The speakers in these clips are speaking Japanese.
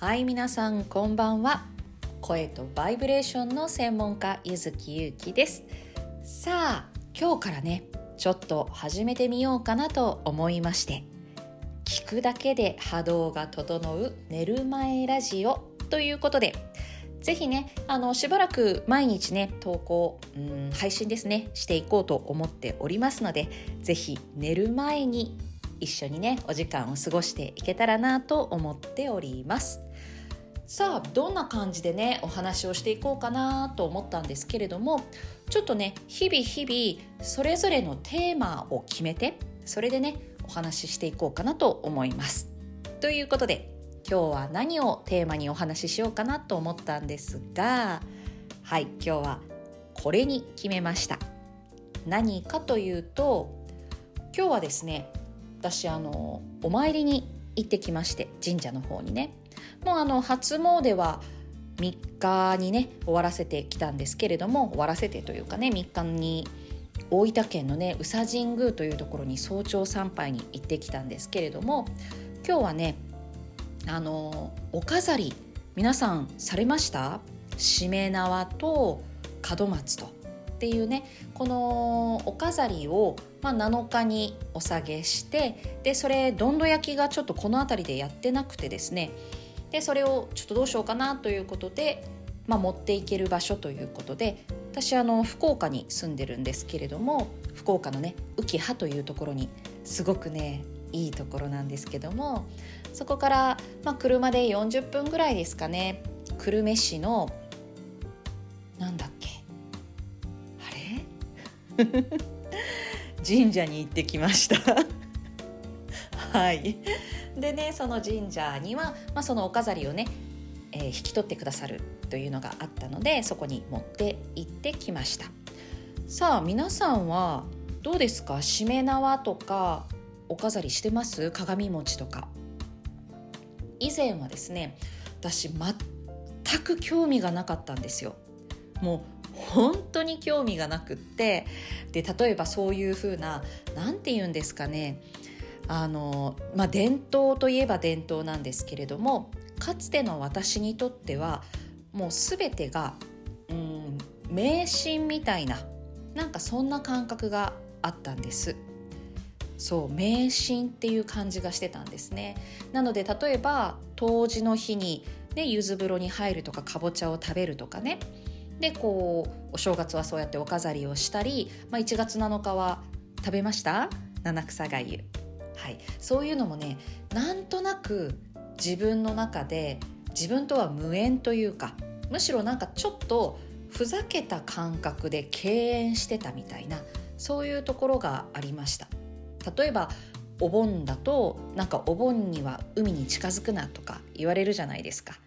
はい皆さんこんばんは。声とバイブレーションの専門家ゆずきゆうきです。さあ今日からねちょっと始めてみようかなと思いまして聞くだけで波動が整う寝る前ラジオということでぜひねあのしばらく毎日ね投稿うん配信ですねしていこうと思っておりますのでぜひ寝る前に一緒にねお時間を過ごしていけたらなと思っております。さあどんな感じでねお話をしていこうかなと思ったんですけれどもちょっとね日々日々それぞれのテーマを決めてそれでねお話ししていこうかなと思います。ということで今日は何をテーマにお話ししようかなと思ったんですがはい今日はこれに決めました。何かというと今日はですね私あのお参りに行ってきまして神社の方にね。もうあの初詣は3日にね終わらせてきたんですけれども終わらせてというかね3日に大分県のね宇佐神宮というところに早朝参拝に行ってきたんですけれども今日はねあのお飾り皆さんされました？しめ縄と門松とっていうねこのお飾りを、まあ、7日にお下げしてでそれどんど焼きがちょっとこの辺りでやってなくてですねでそれをちょっとどうしようかなということで、まあ、持っていける場所ということで私あの福岡に住んでるんですけれども福岡のね浮羽というところにすごくねいいところなんですけどもそこから、まあ、車で40分ぐらいですかね久留米市のなんだっけあれ？神社に行ってきました。はい。でねその神社には、まあ、そのお飾りをね、えー、引き取ってくださるというのがあったのでそこに持って行ってきました。さあ皆さんはどうですか？しめ縄とかお飾りしてます？鏡餅とか。以前はですね私全く興味がなかったんですよ。もう本当に興味がなくって。で例えばそういう風な何て言うんですかね？あのまあ伝統といえば伝統なんですけれどもかつての私にとってはもう全てがうん迷信みたいななんかそんな感覚があったんです。そう迷信っていう感じがしてたんですね。なので例えば冬至の日に、ね、柚子風呂に入るとかかぼちゃを食べるとかね。でこうお正月はそうやってお飾りをしたり、まあ、1月7日は食べました？七草がゆ。はい、そういうのもねなんとなく自分の中で自分とは無縁というかむしろなんかちょっとふざけた感覚で敬遠してたみたいなそういうところがありました。例えばお盆だとなんかお盆には海に近づくなとか言われるじゃないですか。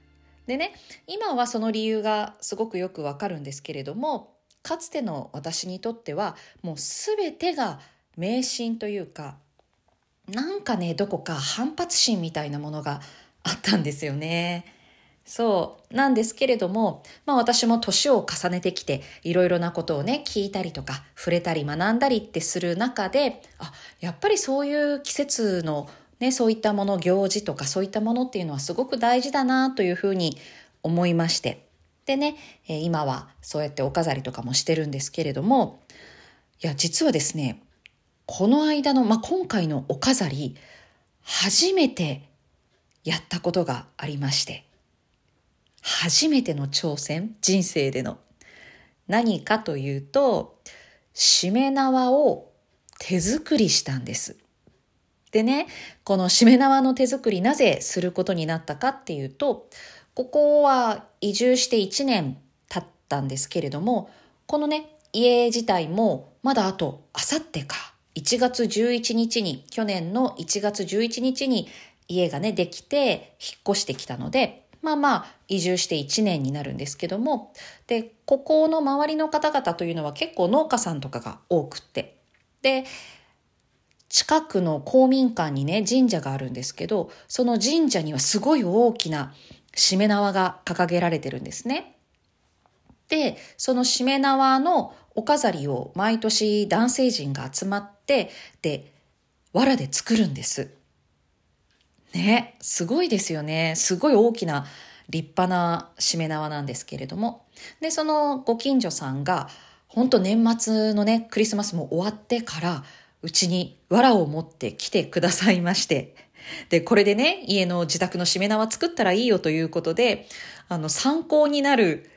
でね今はその理由がすごくよくわかるんですけれどもかつての私にとってはもう全てが迷信というかなんかねどこか反発心みたいなものがあったんですよね。そうなんですけれども、まあ私も年を重ねてきていろいろなことをね聞いたりとか触れたり学んだりってする中であやっぱりそういう季節のねそういったもの行事とかそういったものっていうのはすごく大事だなというふうに思いましてでね今はそうやってお飾りとかもしてるんですけれどもいや実はですねこの間の、まあ、今回のお飾り、初めてやったことがありまして、初めての挑戦、人生での。何かというと、しめ縄を手作りしたんです。でね、このしめ縄の手作りなぜすることになったかっていうと、ここは移住して1年経ったんですけれども、このね、家自体もまだあとあさってか1月11日に、去年の1月11日に家がね、できて引っ越してきたので、まあまあ移住して1年になるんですけども、で、ここの周りの方々というのは結構農家さんとかが多くって、で、近くの公民館にね、神社があるんですけど、その神社にはすごい大きなしめ縄が掲げられてるんですね。で、そのしめ縄のお飾りを毎年男性陣が集まって、で、藁で作るんです。ね、すごいですよね。すごい大きな立派なしめ縄なんですけれども。で、そのご近所さんが、本当年末のね、クリスマスも終わってから、うちに藁を持って来てくださいまして。で、これでね、家の自宅のしめ縄作ったらいいよということで、あの、参考になる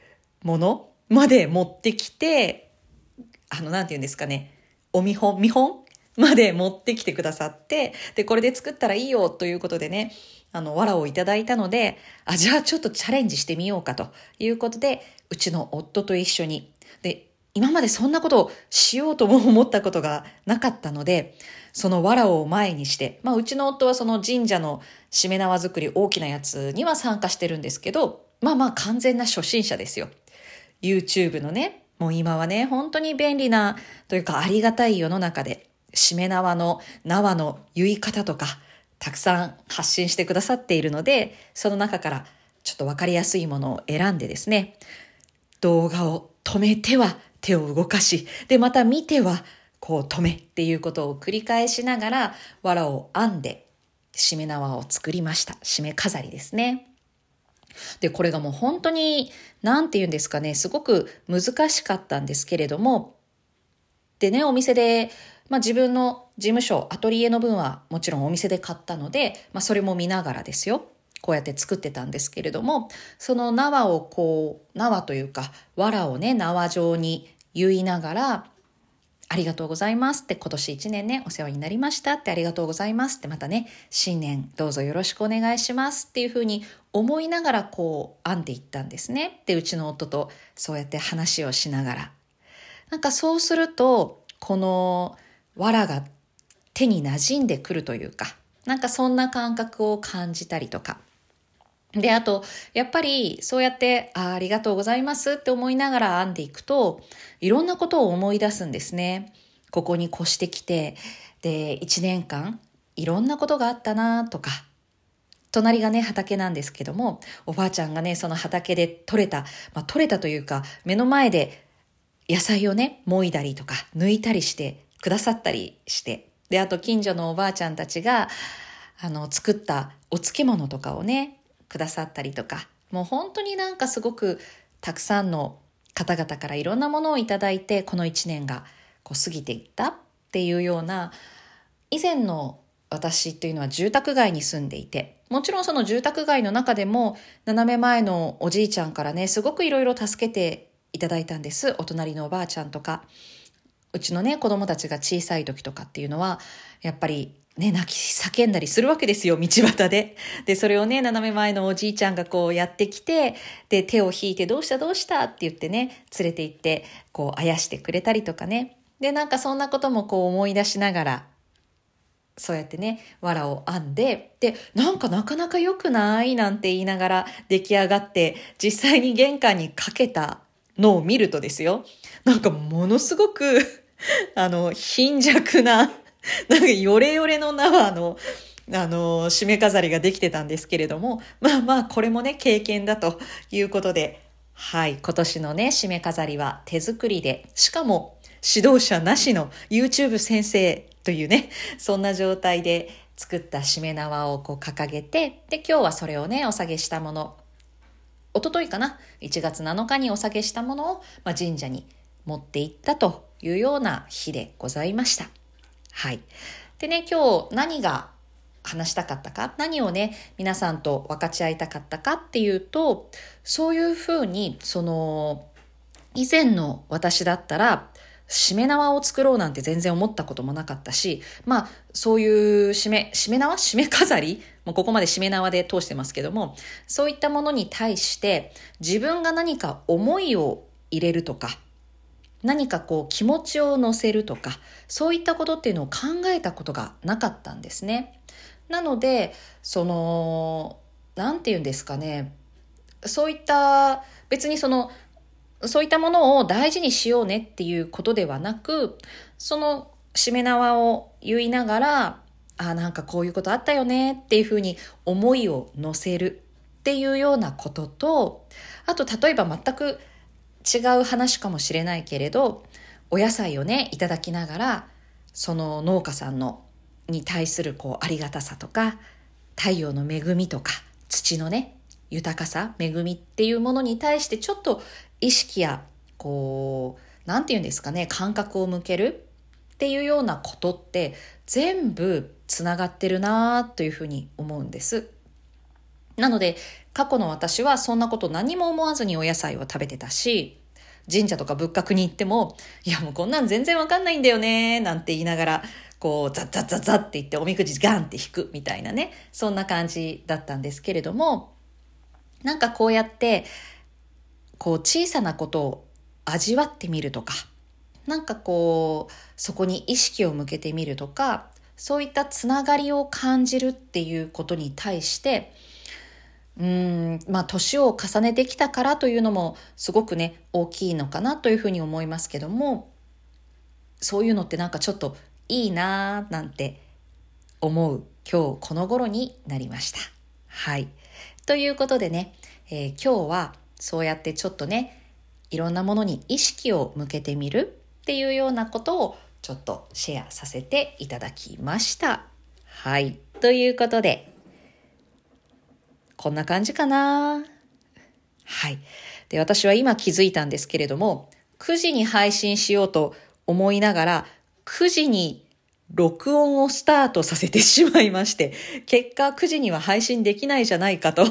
ものまで持ってきて、あの、なんて言うんですかね、お見本、見本まで持ってきてくださって、で、これで作ったらいいよということでね、あの、藁をいただいたので、あ、じゃあちょっとチャレンジしてみようかということで、うちの夫と一緒に、で、今までそんなことをしようとも思ったことがなかったので、その藁を前にして、まあ、うちの夫はその神社のしめ縄作り大きなやつには参加してるんですけど、まあまあ完全な初心者ですよ。YouTube のね、もう今はね、本当に便利なというかありがたい世の中で、しめ縄の縄の言い方とか、たくさん発信してくださっているので、その中からちょっとわかりやすいものを選んでですね、動画を止めては手を動かし、で、また見てはこう止めっていうことを繰り返しながら、藁を編んで、しめ縄を作りました。しめ飾りですね。で、これがもう本当に、なんて言うんですかね、すごく難しかったんですけれども、でね、お店で、まあ自分の事務所、アトリエの分はもちろんお店で買ったので、まあそれも見ながらですよ。こうやって作ってたんですけれども、その縄をこう、縄というか、藁をね、縄状に言いながら、ありがとうございますって今年1年ね、お世話になりましたってありがとうございますってまたね、新年どうぞよろしくお願いしますっていうふうに思いながらこう編んでいったんですね。で、うちの夫とそうやって話をしながら。なんかそうすると、この藁が手に馴染んでくるというか、なんかそんな感覚を感じたりとか。で、あと、やっぱり、そうやって、あありがとうございますって思いながら編んでいくと、いろんなことを思い出すんですね。ここに越してきて、で、一年間、いろんなことがあったなとか、隣がね、畑なんですけども、おばあちゃんがね、その畑で採れた、まあ、採れたというか、目の前で野菜をね、もいだりとか、抜いたりしてくださったりして、で、あと近所のおばあちゃんたちが、あの、作ったお漬物とかをね、くださったりとか、もう本当になんかすごくたくさんの方々からいろんなものをいただいて、この一年がこう過ぎていったっていうような、以前の私っていうのは住宅街に住んでいて、もちろんその住宅街の中でも、斜め前のおじいちゃんからね、すごくいろいろ助けていただいたんです。お隣のおばあちゃんとか。うちのね、子供たちが小さい時とかっていうのは、やっぱりね、泣き叫んだりするわけですよ、道端で。で、それをね、斜め前のおじいちゃんがこうやってきて、で、手を引いて、どうしたどうしたって言ってね、連れて行って、こう、あやしてくれたりとかね。で、なんかそんなこともこう思い出しながら、そうやってね、藁を編んで、で、なんかなかなか良くないなんて言いながら出来上がって、実際に玄関にかけたのを見るとですよ、なんかものすごく あの、貧弱な なんかヨレヨレの縄の、あの、締め飾りができてたんですけれども、まあまあ、これもね、経験だということで、はい、今年のね、締め飾りは手作りで、しかも指導者なしの YouTube 先生というね、そんな状態で作った締め縄をこう掲げて、で、今日はそれをね、お下げしたもの、おとといかな、1月7日にお下げしたものを、まあ、神社に持っていったというような日でございました。はい。でね、今日何が話したかったか、何をね、皆さんと分かち合いたかったかっていうと、そういうふうに、その、以前の私だったら、しめ縄を作ろうなんて全然思ったこともなかったし、まあ、そういうしめ、しめ縄？しめ飾り？もうここまでしめ縄で通してますけども、そういったものに対して自分が何か思いを入れるとか、何かこう気持ちを乗せるとか、そういったことっていうのを考えたことがなかったんですね。なので、その、なんて言うんですかね、そういった別にその、そういったものを大事にしようねっていうことではなく、そのしめ縄を言いながら、あなんかこういうことあったよねっていうふうに思いを乗せるっていうようなことと、あと例えば全く違う話かもしれないけれど、お野菜をね、いただきながら、その農家さんの、に対するこう、ありがたさとか、太陽の恵みとか土のね豊かさ恵みっていうものに対してちょっと意識やこう何て言うんですかね感覚を向けるっていうようなことって全部つながってるなというふうに思うんです。なので過去の私はそんなこと何も思わずにお野菜を食べてたし神社とか仏閣に行っても、いやもうこんなん全然わかんないんだよね、なんて言いながら、こう、ザッザッザッザッって言っておみくじガンって引くみたいなね、そんな感じだったんですけれども、なんかこうやって、こう小さなことを味わってみるとか、なんかこう、そこに意識を向けてみるとか、そういったつながりを感じるっていうことに対して、うんまあ年を重ねてきたからというのもすごくね大きいのかなというふうに思いますけどもそういうのってなんかちょっといいなーなんて思う今日この頃になりました。はい。ということでね、えー、今日はそうやってちょっとねいろんなものに意識を向けてみるっていうようなことをちょっとシェアさせていただきました。はい。ということでこんな感じかな。はい。で、私は今気づいたんですけれども、9時に配信しようと思いながら、9時に録音をスタートさせてしまいまして、結果9時には配信できないじゃないかと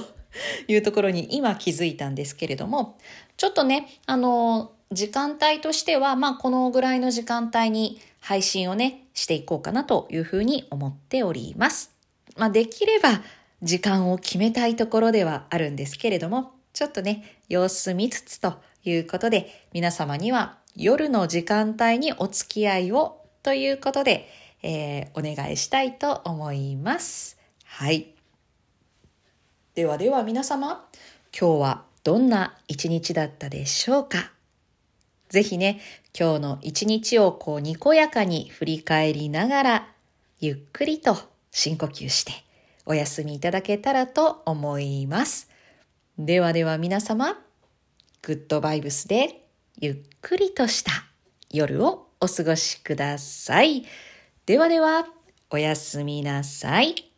いうところに今気づいたんですけれども、ちょっとね、あの、時間帯としては、まあこのぐらいの時間帯に配信をね、していこうかなというふうに思っております。まあできれば時間を決めたいところではあるんですけれども、ちょっとね、様子見つつということで、皆様には夜の時間帯にお付き合いをということで、えー、お願いしたいと思います。はい。ではでは皆様、今日はどんな一日だったでしょうか？ぜひね、今日の一日をこうにこやかに振り返りながら、ゆっくりと深呼吸して、お休みいただけたらと思います。ではでは皆様、グッドバイブスでゆっくりとした夜をお過ごしください。ではでは、おやすみなさい。